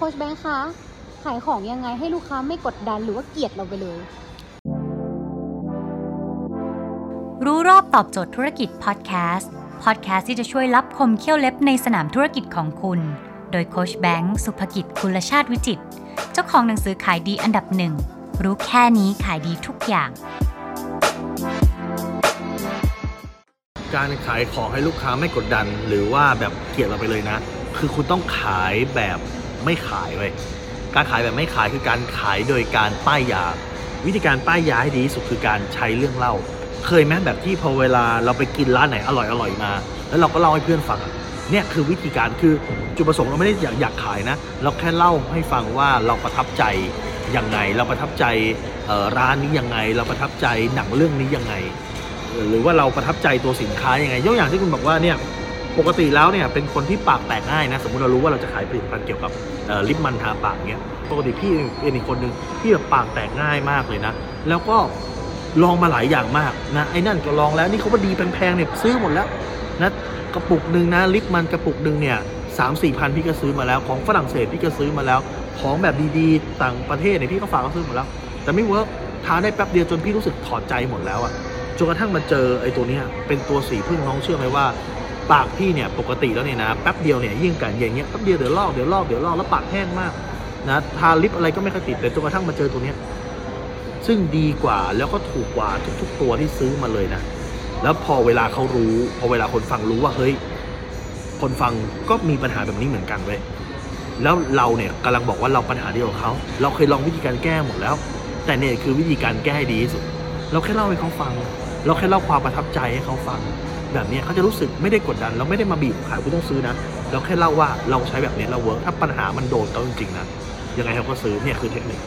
โค้ชแบงค์คะขายของยังไงให้ลูกค้าไม่กดดันหรือว่าเกลียดเราไปเลย รู้รอบตอบโจทย์ธุรกิจพอดแคสต์พอดแคสต์ที่จะช่วยรับคมเขี้ยวเล็บในสนามธุรกิจของคุณ โดยโคชแบงค์สุภกิจคุลชาติวิจิตรเจ้าของหนังสือขายดีอันดับหนึ่งรู้แค่นี้ขายดีทุกอย่าง การขายของให้ลูกค้าไม่กดดัน หรือว่าแบบเกลียดเราไปเลยนะ คือคุณต้องขายแบบ ไม่ขายไว้ยการขายแบบไม่ขายคือการขายโดยการป้ายยา วิธีการป้ายยาให้ดีที่สุดคือการใช้เรื่องเล่า เคยไหมแบบที่พอเวลาเราไปกินร้านไหนอร่อยอร่อยมา แล้วเราก็เล่าให้เพื่อนฟังเนี่ยคือวิธีการคือจุดประสงค์เราไม่ได้อยากอยากขายนะ เราแค่เล่าให้ฟังว่าเราประทับใจยังไง เราประทับใจร้านนี้ยังไง เราประทับใจหนังเรื่องนี้ยังไง หรือว่าเราประทับใจตัวสินค้ายังไงยกอย่างที่คุณบอกว่าเนี่ย ปกติแล้วเนี่ยเป็นคนที่ปากแตกง่ายนะสมมติเรารู้ว่าเราจะขายผลิตภัณฑ์เกี่ยวกับลิปมันทาปากเนี่ยปกติพี่เป็นอีกคนหนึ่งที่แบบปากแตกง่ายมากเลยนะ แล้วก็ลองมาหลายอย่างมากนะไอ้นั่นก็ลองแล้วนี่เขาว่าดีแพงๆเนี่ยซื้อหมดแล้วนะกระปุกหนึ่งนะลิปมันกระปุกหนึ่งเนี่ยสามสี่พันพี่ก็ซื้อมาแล้วของฝรั่งเศสพี่ก็ซื้อมาแล้ว ของแบบดีๆต่างประเทศเนี่ยพี่ก็ฝากเขาซื้อหมดแล้ว แต่ไม่เวิร์กทาได้แป๊บเดียวจนพี่รู้สึกถอดใจหมดแล้วอะจนกระทั่งมาเจอไอ้ตัวเนี้ยเป็นตัวสีพึ่งน้องเชื่อไหมว่า ปากพี่เนี่ยปกติแล้วเนี่ยนะแป๊บเดียวเนี่ยยิ่งกันอย่างเงี้ยแป๊บเดียวเดี๋ยวลอกเดี๋ยวลอกเดี๋ยวลอกแล้วปากแห้งมากนะทาลิปอะไรก็ไม่ค่อยติดแต่จนกระทั่งมาเจอตัวเนี้ยซึ่งดีกว่าแล้วก็ถูกกว่าทุก ๆ ตัวที่ซื้อมาเลยนะ แล้วพอเวลาเขารู้ พอเวลาคนฟังรู้ว่าเฮ้ย คนฟังก็มีปัญหาแบบนี้เหมือนกันเว้ยแล้วเราเนี่ยกำลังบอกว่าเราปัญหาเดียวกับเขาเราเคยลองวิธีการแก้หมดแล้ว แต่เนี่ยคือวิธีการแก้ให้ดีที่สุด เราแค่เล่าให้เขาฟัง เราแค่เล่าความประทับใจให้เขาฟัง แบบนี้เขาจะรู้สึกไม่ได้กดดัน เราไม่ได้มาบีบขายคุณต้องซื้อนะ เราแค่เล่าว่าเราใช้แบบนี้เราเวิร์กถ้าปัญหามันโดนเขาจริงๆนะยังไงเขาก็ซื้อเนี่ยคือเทคนิค